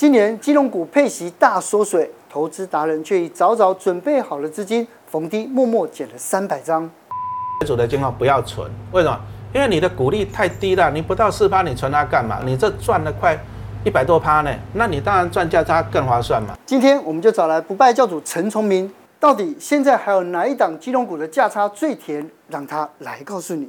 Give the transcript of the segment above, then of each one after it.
今年金融股配息大缩水，投资达人却已早早准备好了资金，逢低默默减了三百张。为主的金矿不要存，为什么？因为你的股利太低了，你不到四趴，你存它干嘛？你这赚了快一百多趴呢，那你当然赚价差更划算嘛。今天我们就找来不败教主陈崇明，到底现在还有哪一档金融股的价差最甜？让他来告诉你。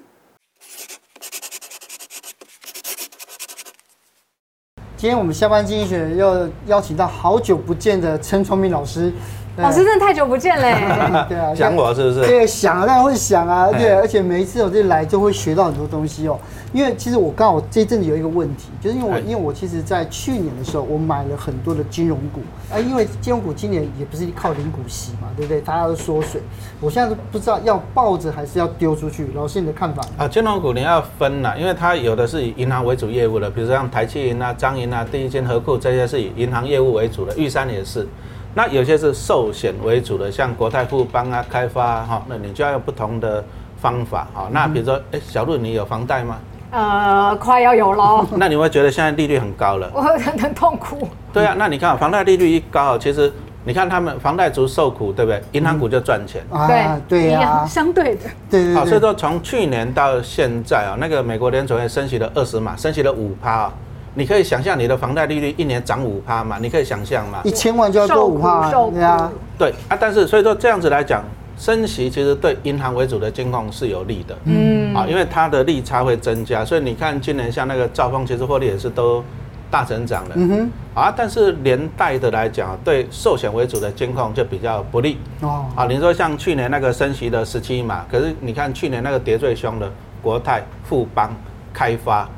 今天我们下班经济学又邀请到好久不见的陈崇明老师。老师真的太久不见嘞！对啊，想我是不是？对，想当然会想啊，对，而且每一次我这来就会学到很多东西哦。因为其实我刚好这一阵子有一个问题，就是因为我因为我其实在去年的时候我买了很多的金融股啊，因为金融股今年也不是靠零股息嘛，对不对？大家都缩水，我现在都不知道要抱着还是要丢出去。老师你的看法？啊，金融股你要分呐，因为它有的是以银行为主业务的，比如说像台企银啊、彰银啊、第一金、合库这些是以银行业务为主的，玉山也是。那有些是寿险为主的，像国泰富邦啊、开发啊，哈，那你就要用不同的方法，哈。那比如说，哎，小路你有房贷吗？呃，快要有了。那你会觉得现在利率很高了？我很很痛苦。对啊，那你看房贷利率一高，其实你看他们房贷族受苦，对不对？银行股就赚钱。对对呀，相对的。对对。好，所以说从去年到现在啊，那个美国联储会升息了二十码，升息了五趴。你可以想象你的房贷利率一年涨五趴嘛？你可以想象嘛？一千万就要多五趴，对啊。对啊，但是所以说这样子来讲，升息其实对银行为主的金控是有利的，嗯啊，因为它的利差会增加，所以你看今年像那个兆丰，其实获利也是都大成长的，嗯哼啊，但是连带的来讲，对寿险为主的金控就比较不利哦。啊，你说像去年那个升息的十七嘛，可是你看去年那个跌最凶的国泰、富邦。开发，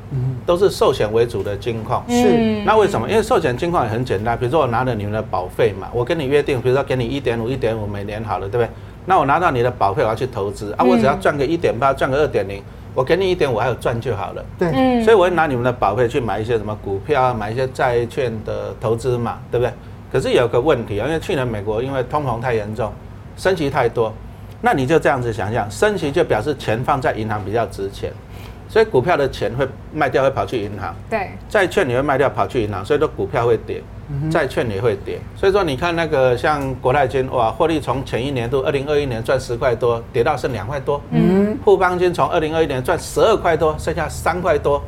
都是寿险为主的金控，是。那为什么？因为寿险金控也很简单，比如说我拿了你们的保费嘛，我跟你约定，比如说给你一点五、一点五每年好了，对不对？那我拿到你的保费，我要去投资啊，我只要赚个一点八，赚个二点零，我给你一点五，还有赚就好了。对，所以我会拿你们的保费去买一些什么股票啊，买一些债券的投资嘛，对不对？可是有个问题啊，因为去年美国因为通膨太严重，升息太多，那你就这样子想想，升息就表示钱放在银行比较值钱。所以股票的钱会卖掉，会跑去银行。对，债券你会卖掉，跑去银行，所以说股票会跌，债券也会跌。所以说你看那个像国泰金，哇，获利从前一年度二零二一年赚十块多，跌到剩两块多。嗯，富邦金从二零二一年赚十二块多，剩下三块多。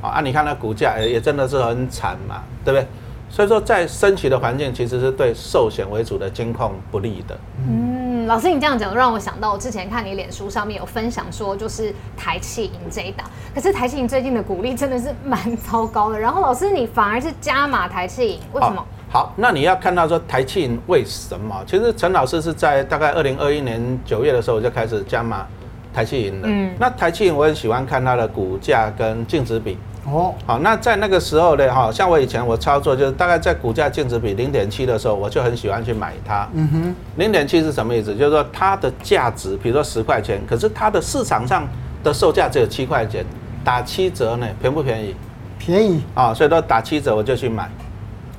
啊，你看那股价也真的是很惨嘛，对不对？所以说在升息的环境，其实是对寿险为主的金控不利的。嗯。老师，你这样讲让我想到，我之前看你脸书上面有分享说，就是台气银这一档，可是台企银最近的股利真的是蛮糟糕的。然后老师，你反而是加码台气银，为什么？好，那你要看到说台企银为什么？其实陈老师是在大概二零二一年九月的时候就开始加码台企银的。嗯，那台企银我很喜欢看它的股价跟净值比。哦，好，那在那个时候呢，哈，像我以前我操作就是大概在股价净值比零点七的时候，我就很喜欢去买它。嗯哼，零点七是什么意思？就是说它的价值，比如说十块钱，可是它的市场上的售价只有七块钱，打七折呢，便不便宜？便宜啊，所以说打七折我就去买。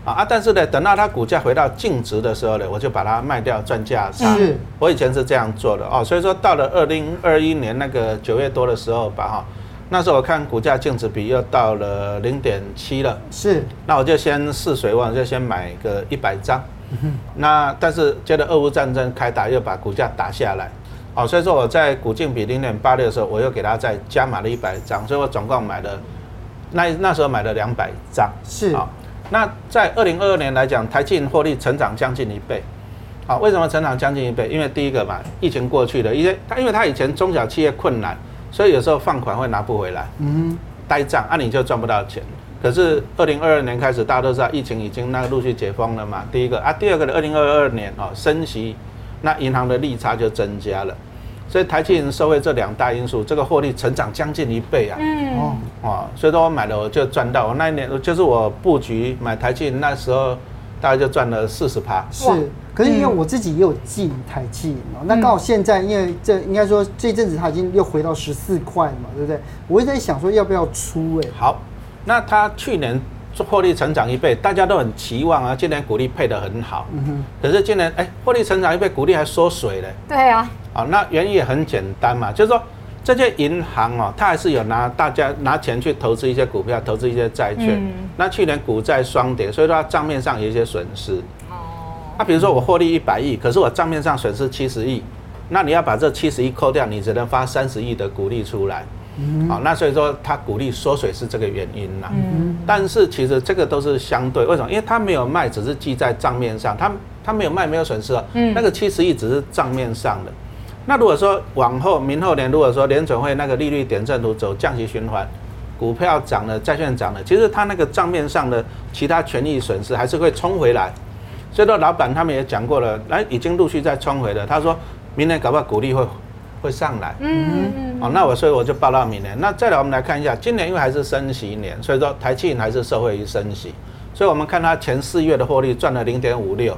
啊啊，但是呢，等到它股价回到净值的时候呢，我就把它卖掉赚价差。是，我以前是这样做的哦。所以说到了二零二一年那个九月多的时候吧，哈。那时候我看股价净值比又到了零点七了，是，那我就先试水温，就先买个一百张，那但是接着俄乌战争开打，又把股价打下来，哦，所以说我在股净比零点八六的时候，我又给它再加码了一百张，所以我总共买了，那那时候买了两百张，是，啊，那在二零二二年来讲，台企银获利成长将近一倍，啊，为什么成长将近一倍？因为第一个嘛，疫情过去了，因为它因为它以前中小企业困难。所以有时候放款会拿不回来，嗯，呆账，啊你就赚不到钱。可是二零二二年开始，大家都知道疫情已经那个陆续解封了嘛。第一个啊，第二个呢，二零二二年哦升息，那银行的利差就增加了。所以台积银受惠这两大因素，这个获利成长将近一倍啊。嗯哦哦，所以说我买了我就赚到。我那一年就是我布局买台积银那时候，大概就赚了四十趴。是。可是因为我自己也有进台企嘛，那刚好现在因为这应该说这阵子它已经又回到十四块嘛，对不对？我一直在想说要不要出哎。好，那它去年获利成长一倍，大家都很期望啊，今年股利配得很好。嗯哼。可是今年哎，获利成长一倍，股利还缩水了。对啊。好，那原因也很简单嘛，就是说这些银行哦，它还是有拿大家拿钱去投资一些股票，投资一些债券。嗯、那去年股债双跌，所以说它账面上有一些损失。哦。那比如说我获利一百亿，可是我账面上损失七十亿，那你要把这七十亿扣掉，你只能发三十亿的股利出来。嗯。好，那所以说它股利缩水是这个原因呐。嗯。但是其实这个都是相对，为什么？因为它没有卖，只是记在账面上，它它没有卖，没有损失啊。嗯。那个七十亿只是账面上的。那如果说往后明后年，如果说联准会那个利率点阵图走降息循环，股票涨了，债券涨了，其实它那个账面上的其他权益损失还是会冲回来。所以说老板他们也讲过了，来已经陆续在冲回了。他说明年搞不好股利会会上来。嗯嗯。哦，那我所以我就报到明年。那再来我们来看一下，今年因为还是升息年，所以说台企银还是受惠于升息。所以我们看它前四月的获利赚了零点五六。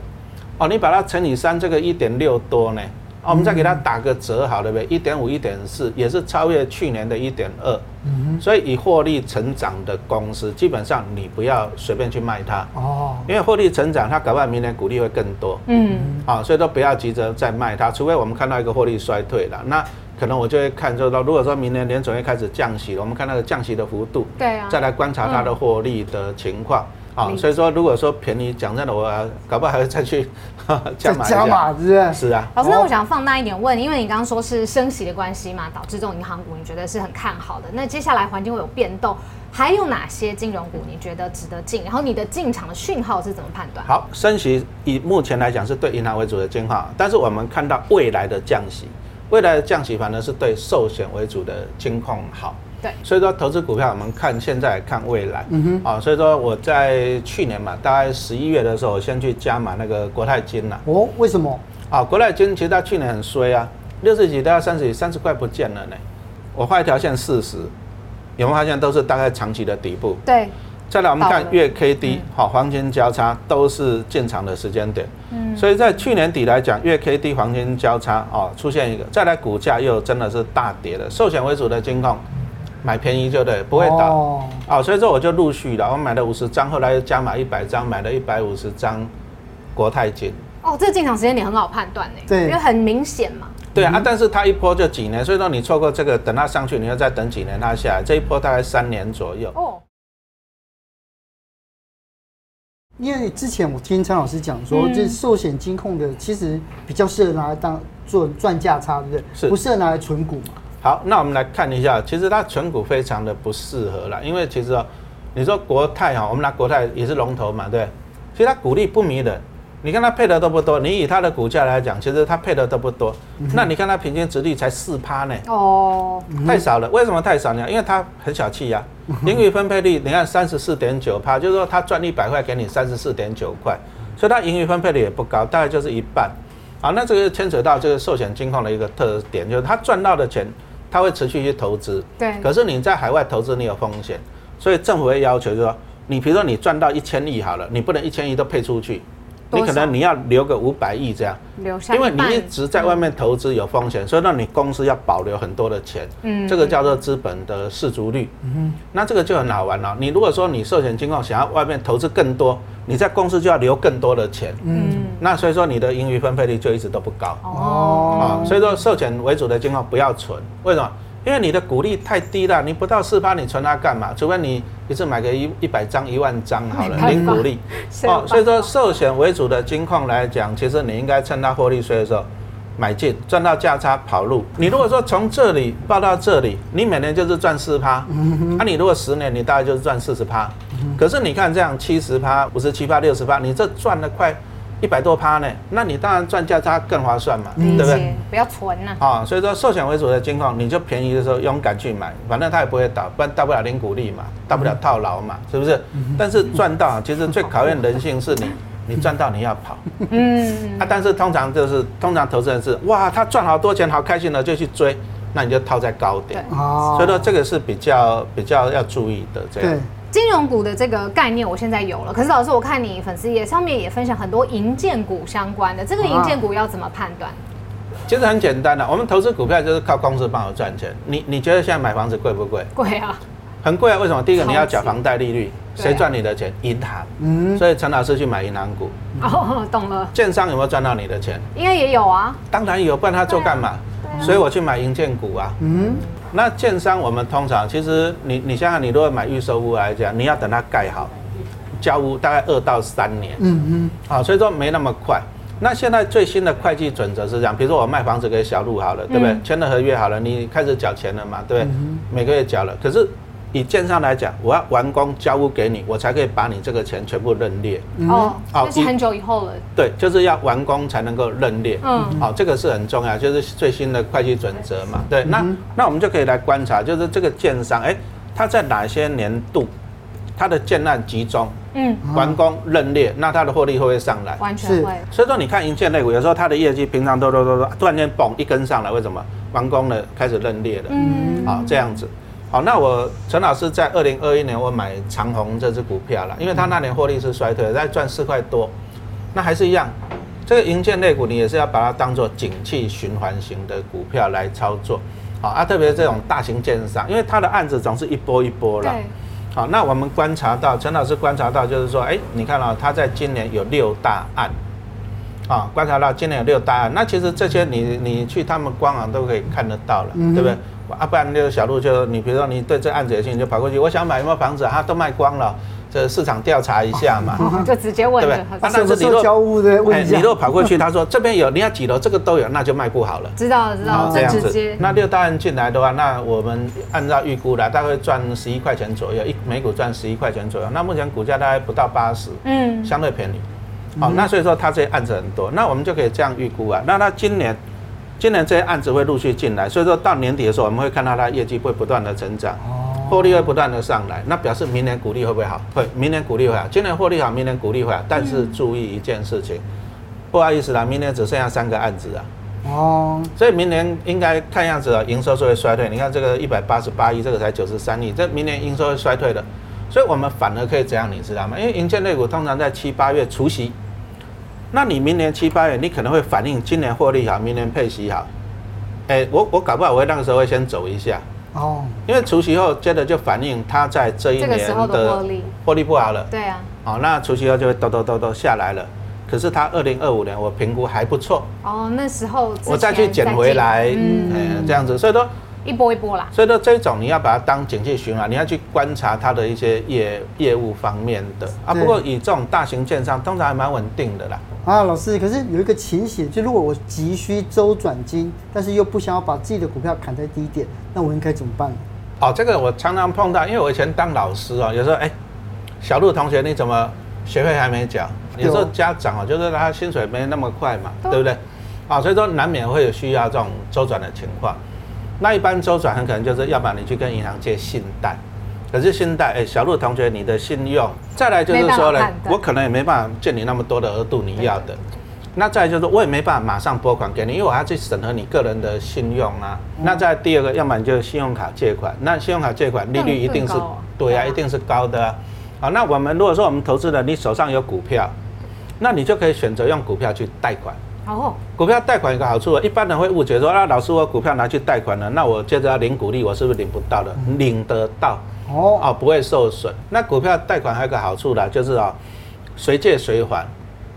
哦，你把它乘以三，这个一点六多呢？哦，我们再给它打个折，好了呗，一点五、一点四，也是超越去年的一点二。嗯，所以以获利成长的公司，基本上你不要随便去卖它。哦，因为获利成长，它搞不好明年股利会更多。嗯，啊，所以都不要急着再卖它，除非我们看到一个获利衰退了，那可能我就会看，就是说，如果说明年联准会开始降息了，我们看那个降息的幅度，对啊，再来观察它的获利的情况。啊，所以说如果说便宜，讲真的，我搞不好还会再去 加码加码，是不是？是啊。老师，那我想放大一点问，因为你刚刚说是升息的关系嘛，导致这种银行股你觉得是很看好的。那接下来环境会有变动，还有哪些金融股你觉得值得进？然后你的进场的讯号是怎么判断？好，升息以目前来讲是对银行为主的金号，但是我们看到未来的降息，未来的降息反而是对寿险为主的金控好。对，所以说投资股票，我们看现在看未来，嗯哼，啊，所以说我在去年嘛，大概十一月的时候，我先去加码那个国泰金了。哦，为什么？啊，国泰金其实它去年很衰啊，六十几到三十几，三十块不见了呢。我画一条线四十，有没有发现都是大概长期的底部？对。再来我们看月 K D，好，黄金交叉都是进场的时间点。嗯。所以在去年底来讲，月 K D 黄金交叉哦，出现一个，再来股价又真的是大跌了，寿险为主的金控。买便宜就对，不会倒哦，哦，所以说我就陆续了，我买了五十张，后来又加码一百张，买了一百五十张国泰金。哦，这个进场时间点很好判断呢，对，因为很明显嘛。对啊，但是它一波就几年，所以说你错过这个，等它上去，你要再等几年它下来，这一波大概三年左右。哦。因为之前我听陈老师讲说，这寿险金控的其实比较适合拿来当做赚价差，对不对？是，不适合拿来存股嘛？好，那我们来看一下，其实它存股非常的不适合啦，因为其实哦，你说国泰哈，我们拿国泰也是龙头嘛，对，其实它股利不迷人，你看它配的都不多，你以它的股价来讲，其实它配的都不多，那你看它平均值率才四趴呢，哦，太少了，为什么太少呢？因为它很小气呀，盈余分配率你看三十四点九趴，就是说它赚一百块给你三十四点九块，所以它盈余分配率也不高，大概就是一半，好，那这个牵扯到这个寿险金控的一个特点，就是它赚到的钱。它会持续去投资，对。可是你在海外投资，你有风险，所以政府会要求，就是说，你比如说你赚到一千亿好了，你不能一千亿都配出去，你可能你要留个五百亿这样，留下，因为你一直在外面投资有风险，所以让你公司要保留很多的钱，嗯，这个叫做资本的市足率，嗯，那这个就很好玩了。你如果说你寿险金控想要外面投资更多，你在公司就要留更多的钱，嗯，那所以说你的盈余分配率就一直都不高。哦，啊，所以说寿险为主的金控不要存，为什么？因为你的股利太低了，你不到四趴，你存它干嘛？除非你一次买个一一百张、一万张好了，零股利 哦。所以说寿险为主的金控来讲，其实你应该趁它获利税的时候买进，赚到价差跑路。你如果说从这里报到这里，你每年就是赚四趴，那你如果十年，你大概就是赚四十趴。可是你看这样七十趴、五十七趴、六十趴，你这赚了快一百多趴呢，那你当然赚价差更划算嘛，对不对？不要存呐。啊，所以说寿险为主的金控，你就便宜的时候勇敢去买，反正它也不会倒，不然大不了零股利嘛，大不了套牢嘛，是不是？但是赚到，其实最考验人性是你，你赚到你要跑。嗯。啊，但是通常就是通常投资人是哇，他赚好多钱，好开心了就去追，那你就套在高点。哦。所以说这个是比较比较要注意的这样。金融股的这个概念我现在有了，可是老师，我看你粉丝页上面也分享很多银建股相关的，这个银建股要怎么判断？其实很简单的，我们投资股票就是靠公司帮我赚钱。你你觉得现在买房子贵不贵？贵啊，很贵啊。为什么？第一个你要缴房贷利率，谁赚你的钱？银行。嗯。所以陈老师去买银行股。哦，懂了。建商有没有赚到你的钱？应该也有啊。当然有，不然他做干嘛？所以我去买银建股啊。嗯。那建商我们通常其实你你想想，你如果买预售屋来讲，你要等它盖好，交屋大概二到三年。嗯嗯。好，所以说没那么快。那现在最新的会计准则是这样，比如说我卖房子给小陆好了，对不对？签了合约好了，你开始缴钱了嘛，对不对？每个月缴了，可是。以建商来讲，我要完工交屋给你，我才可以把你这个钱全部认列。哦，好，是很久以后了。对，就是要完工才能够认列。嗯，好，这个是很重要，就是最新的会计准则嘛。对，那那我们就可以来观察，就是这个建商，哎，他在哪些年度，他的建案集中，嗯，完工认列，那他的获利会不会上来？完全会。所以说，你看银建类股，有时候它的业绩平常都都都都突然间嘣一根上来，为什么？完工了，开始认列了。嗯，好，这样子。好，那我陈老师在二零二一年我买长虹这只股票了，因为他那年获利是衰退，在赚四块多，那还是一样，这个银建类股你也是要把它当做景气循环型的股票来操作，好啊，特别这种大型建商，因为它的案子总是一波一波了。好，那我们观察到，陈老师观察到就是说，哎，你看啊，他在今年有六大案，啊，观察到今年有六大案，那其实这些你你去他们官网都可以看得到了，对不对？啊，不然那个小路就你，比如说你对这案子有兴趣，就跑过去，我想买什么房子啊，都卖光了，这市场调查一下嘛，哦、就直接问，对不对？啊，但是你若交屋的问一下，你若跑过去，他说这边有，你要几楼，这个都有，那就卖不好了。知道了，知道了，这样子。那六大案进来的话，那我们按照预估来，大概赚十一块钱左右，一每股赚十一块钱左右。那目前股价大概不到八十，嗯，相对便宜。好，那所以说他这些案子很多，那我们就可以这样预估啊。那他今年。今年这些案子会陆续进来，所以说到年底的时候，我们会看到它业绩会不断的成长，获利会不断的上来，那表示明年股利会不会好？会，明年股利会好。今年获利好，明年股利会好。但是注意一件事情，不好意思啦，明年只剩下三个案子啊。哦，所以明年应该看样子啊，营收是会衰退。你看这个一百八十八亿，这个才九十三亿，这明年营收会衰退的。所以我们反而可以这样，你知道吗？因为银建类股通常在七八月除息。那你明年七八月，你可能会反映今年获利好，明年配息好。哎、欸，我我搞不好我会那个时候会先走一下哦，因为除息后接着就反映它在这一年的获利不好了。对啊。哦，那除息后就会抖抖抖抖下来了。可是它二零二五年我评估还不错。哦，那时候我再去捡回来，嗯、欸，这样子，所以说。一波一波啦，所以说这种你要把它当景气循环，你要去观察它的一些业业务方面的啊。不过以这种大型券商，通常还蛮稳定的啦。啊，老师，可是有一个情形，就如果我急需周转金，但是又不想要把自己的股票砍在低点，那我应该怎么办呢？哦，这个我常常碰到，因为我以前当老师哦，有时候哎，小陆同学你怎么学费还没缴？有时候家长哦，就是他薪水没那么快嘛，对不对？啊，所以说难免会有需要这种周转的情况。那一般周转很可能就是要不然你去跟银行借信贷，可是信贷，哎，小陆同学，你的信用，再来就是说呢，我可能也没办法借你那么多的额度你要的，那再来就是说我也没办法马上拨款给你，因为我还要去审核你个人的信用啊。那再第二个，要不然就是信用卡借款，那信用卡借款利率一定是对啊，一定是高的啊。好，那我们如果说我们投资人你手上有股票，那你就可以选择用股票去贷款。哦，股票贷款有个好处，一般人会误解说啊，老师我股票拿去贷款了，那我接着要领股利，我是不是领不到了？领得到哦，哦，不会受损。那股票贷款还有个好处啦，就是啊，随借随还。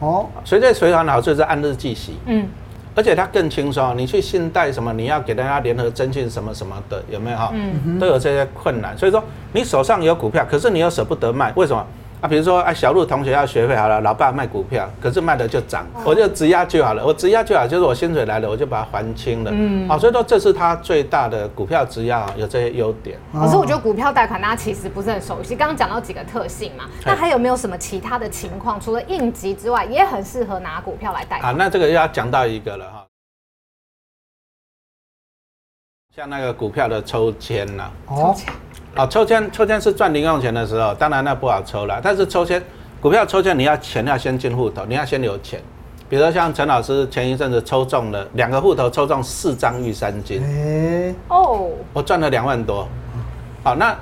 哦，随借随还的好处是按日计息。嗯，而且它更轻松，你去信贷什么，你要给大家联合征信什么什么的，有没有哈？嗯，都有这些困难。所以说你手上有股票，可是你又舍不得卖，为什么？啊，比如说，啊，小路同学要学费好了，老爸卖股票，可是卖的就涨，我就质押就好了，我质押就好，就是我薪水来了，我就把它还清了。嗯，好，所以说这是他最大的股票质押有这些优点。可是我觉得股票贷款大家其实不是很熟悉，刚刚讲到几个特性嘛，那还有没有什么其他的情况？除了应急之外，也很适合拿股票来贷款？啊，那这个又要讲到一个了哈，像那个股票的抽签呐，哦。啊，抽签抽签是赚零用钱的时候，当然那不好抽了。但是抽签，股票抽签你要钱要先进户头，你要先有钱。比如说像陈老师前一阵子抽中了两个户头抽中四张玉三金，哎，哦，我赚了两万多。好，那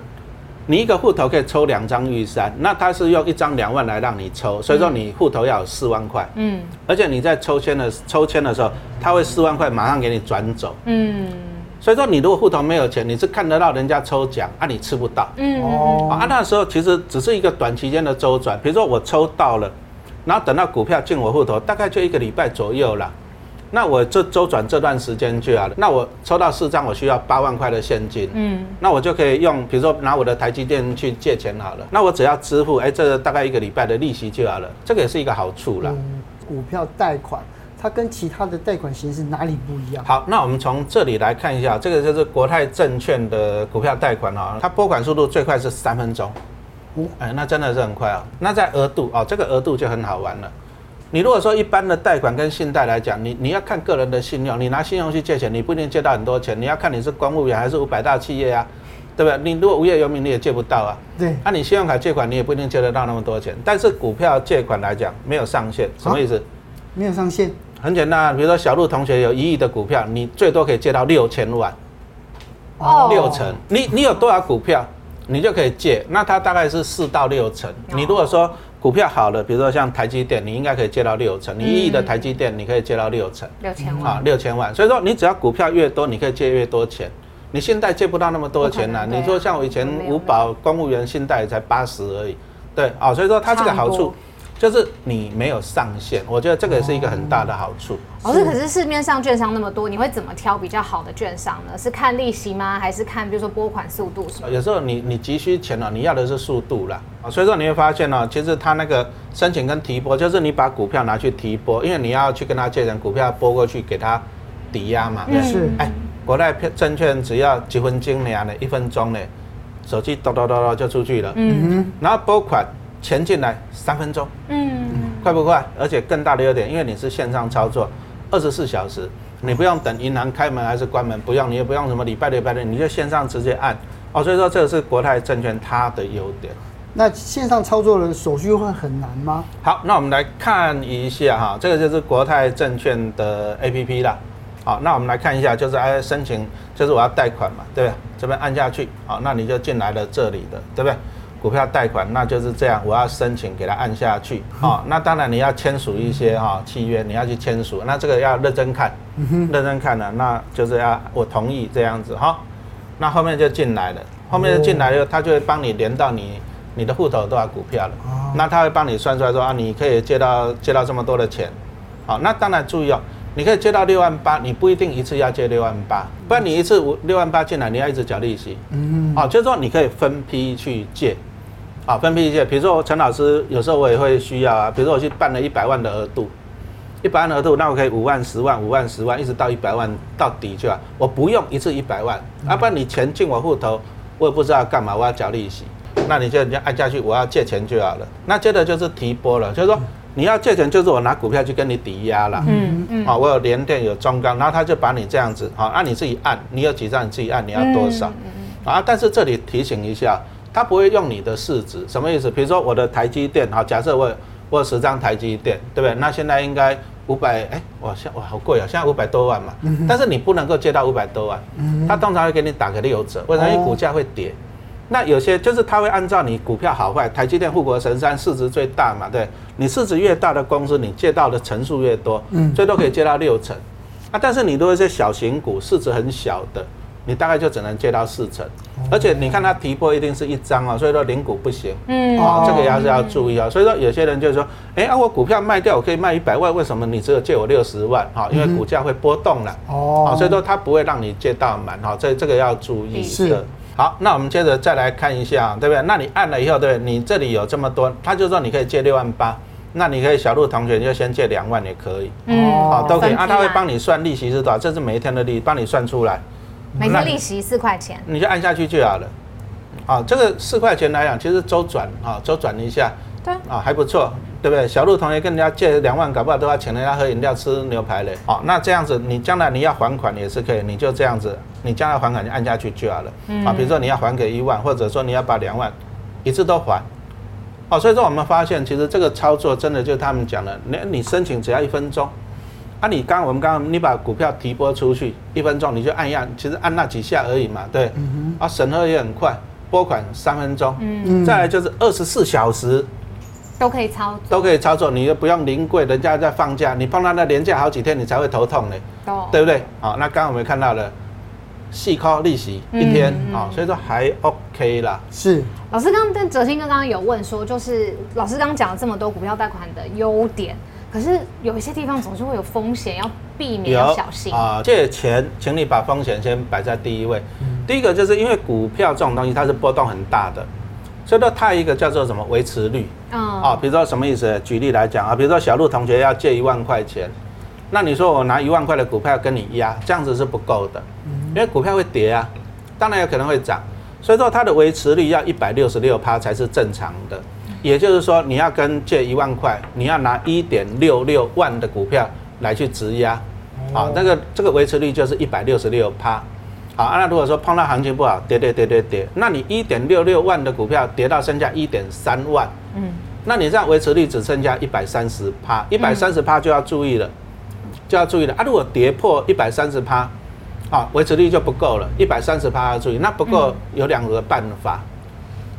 你一个户头可以抽两张玉三，那他是用一张两万来让你抽，所以说你户头要有四万块，嗯，而且你在抽签的抽签的时候，他会四万块马上给你转走，嗯。所以说，你如果户头没有钱，你是看得到人家抽奖啊，你吃不到。嗯哦。啊，那时候其实只是一个短期间的周转。比如说我抽到了，然后等到股票进我户头，大概就一个礼拜左右了。那我这周转这段时间就好了。那我抽到四张，我需要八万块的现金。嗯，那我就可以用，比如说拿我的台积电去借钱好了。那我只要支付，哎，这个大概一个礼拜的利息就好了。这个也是一个好处啦。嗯，股票贷款它跟其他的贷款形式哪里不一样？好，那我们从这里来看一下，这个就是国泰证券的股票贷款啊，它拨款速度最快是三分钟。哦，哎，那真的是很快啊。那在额度哦，这个额度就很好玩了。你如果说一般的贷款跟信贷来讲，你你要看个人的信用，你拿信用去借钱，你不一定借到很多钱，你要看你是公务员还是五百大企业啊，对不对？你如果无业游民，你也借不到啊。对。那、啊、你信用卡借款，你也不一定借得到那么多钱。但是股票借款来讲，没有上限，什么意思？啊、没有上限。很简单，比如说小陆同学有一亿的股票，你最多可以借到六千万。哦。六成，你你有多少股票，你就可以借，那它大概是四到六成。你如果说。股票好了，比如说像台积电，你应该可以借到六成。你一亿的台积电，你可以借到六成，六千万啊，六千万。所以说，你只要股票越多，你可以借越多钱。你信贷借不到那么多钱呢、啊。你说像我以前五保公务员信贷才八十而已，对啊，所以说它这个好处。就是你没有上限，我觉得这个也是一个很大的好处。老师，可是市面上券商那么多，你会怎么挑比较好的券商呢？是看利息吗？还是看比如说拨款速度什么？有时候你你急需钱了，你要的是速度啦。啊，所以说你会发现呢，其实他那个申请跟提拨，就是你把股票拿去提拨，因为你要去跟他借钱，股票拨过去给他抵押嘛。也是。哎，国泰证券只要几分钟那样的，一分钟呢，手机咚咚咚咚就出去了。嗯哼。然后拨款。钱进来三分钟，嗯，快不快？而且更大的优点，因为你是线上操作，二十四小时，你不用等银行开门还是关门，不用，你也不用什么礼拜六、礼拜天，你就线上直接按哦。所以说这个是国泰证券它的优点。那线上操作的手续会很难吗？好，那我们来看一下哈，这个就是国泰证券的 APP 啦。好，那我们来看一下，就是哎申请，就是我要贷款嘛，对不对？这边按下去，好，那你就进来了这里的，对不对？股票贷款那就是这样，我要申请给他按下去啊、哦。那当然你要签署一些哈、哦、契约，你要去签署。那这个要认真看，认真看了，那就是要我同意这样子哈、哦。那后面就进来了，后面就进来了，他就会帮你连到你你的户头多少股票了。那他会帮你算出来说啊，你可以借到借到这么多的钱。好，那当然注意哦，你可以借到六万八，你不一定一次要借六万八，不然你一次五六万八进来，你要一直缴利息。嗯，好，就是说你可以分批去借。啊，分批借，比如说我陈老师有时候我也会需要啊，比如说我去办了一百万的额度，一百万的额度，那我可以五万、十万、五万、十万，一直到一百万到底去啊，我不用一次一百万，啊，不然你钱进我户头，我也不知道干嘛，我要缴利息，那你就人家按下去，我要借钱就好了。那接着就是提拨了，就是说你要借钱，就是我拿股票去跟你抵押了，嗯嗯，啊，我有联电有中钢，然后他就把你这样子，好，那你自己按，你有几张你自己按，你要多少，啊，但是这里提醒一下。他不会用你的市值，什么意思？比如说我的台积电，好，假设我有我有十张台积电，对不对？那现在应该五百，哎，哇，现哇好贵啊，现在五百多万嘛。但是你不能够借到五百多万，他通常会给你打个六折，为什么？因为股价会跌。那有些就是他会按照你股票好坏，台积电富国神山市值最大嘛，对，你市值越大的公司，你借到的层数越多，最多可以借到六成。啊，但是你如果是小型股，市值很小的。你大概就只能借到四成，而且你看它提拨一定是一张啊，所以说零股不行，嗯，啊，这个也是要注意啊。所以说有些人就是说，哎，啊，我股票卖掉，我可以卖一百万，为什么你只有借我六十万？哈，因为股价会波动了，哦，所以说它不会让你借到满，哈，这这个要注意的。是。好，那我们接着再来看一下，对不对？那你按了以后，对不对？你这里有这么多，他就说你可以借六万八，那你可以小路同学你就先借两万也可以，哦，好，都可以啊。他会帮你算利息是多少？这是每一天的利，帮你算出来。每天利息四块钱，你就按下去就好了。啊，这个四块钱来讲，其实周转啊，周转一下，对啊，还不错，对不对？小陆同学跟人家借两万，搞不好都要请人家喝饮料、吃牛排嘞。好，那这样子，你将来你要还款也是可以，你就这样子，你将来还款就按下去就好了。啊，比如说你要还给一万，或者说你要把两万一次都还。哦，所以说我们发现，其实这个操作真的就他们讲的，你你申请只要一分钟。啊，你刚我们刚刚你把股票提拨出去，一分钟你就按一按，其实按那几下而已嘛，对。嗯、啊，审核也很快，拨款三分钟。嗯。再来就是二十四小时都可以操作，都可以操作，你又不用临柜，人家在放假，你碰到那连假好几天，你才会头痛呢。哦。对不对？好，那刚刚我们看到了细扣利息一天啊、嗯，所以说还 OK 啦。是。老师刚刚跟哲新哥刚刚有问说，就是老师刚刚讲了这么多股票贷款的优点。可是有一些地方总是会有风险，要避免，要小心啊。借钱，请你把风险先摆在第一位。第一个就是因为股票这种东西，它是波动很大的，所以说它一个叫做什么维持率啊。比如说什么意思？举例来讲啊，比如说小陆同学要借一万块钱，那你说我拿一万块的股票跟你压，这样子是不够的，因为股票会跌啊，当然有可能会涨，所以说它的维持率要一百六十六趴才是正常的。也就是说，你要跟借一万块，你要拿一点六六万的股票来去质押，啊，那个这个维持率就是一百六十六趴，好，那如果说碰到行情不好，跌跌跌跌跌，那你一点六六万的股票跌到剩下一点三万，嗯，那你这样维持率只剩下一百三十趴，一百三十趴就要注意了，就要注意了。啊！如果跌破一百三十趴，啊，维持率就不够了，一百三十趴要注意，那不够有两个办法。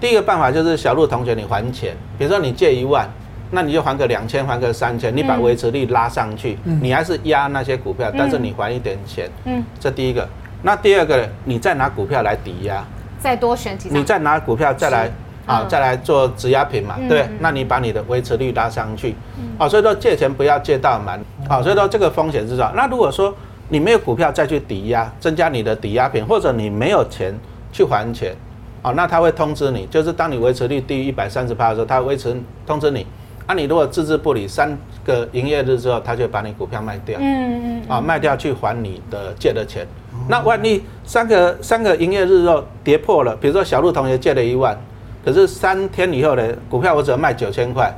第一个办法就是小陆同学，你还钱，比如说你借一万，那你就还个两千，还个三千，你把维持率拉上去，嗯、你还是压那些股票，但是你还一点钱，嗯，这第一个。那第二个，你再拿股票来抵押，再多选几张，你再拿股票再来啊，嗯、再来做质押品嘛，嗯、对，那你把你的维持率拉上去，嗯、哦，所以说借钱不要借到满，好，所以说这个风险是少。那如果说你没有股票再去抵押，增加你的抵押品，或者你没有钱去还钱。哦，那他会通知你，就是当你维持率低于一百三十趴的时候，他会维持通知你。啊，你如果置之不理，三个营业日之后，他就把你股票卖掉。嗯嗯。啊，卖掉去还你的借的钱。那万一三个三个营业日之后跌破了，比如说小陆同学借了一万，可是三天以后的股票我只能卖九千块，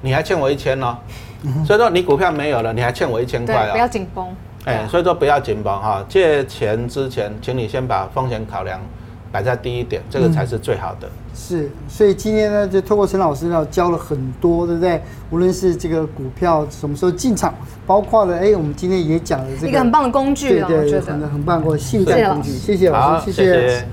你还欠我一千哦。所以说你股票没有了，你还欠我一千块哦。不要紧绷。哎，所以说不要紧绷哈，借钱之前，请你先把风险考量。摆在第一点，这个才是最好的。是，所以今天呢，就透过陈老师呢教了很多，对不对？无论是这个股票什么时候进场，包括了哎，我们今天也讲了这个一个很棒的工具，对对，對，很很棒的信贷工具。谢谢老师，谢谢。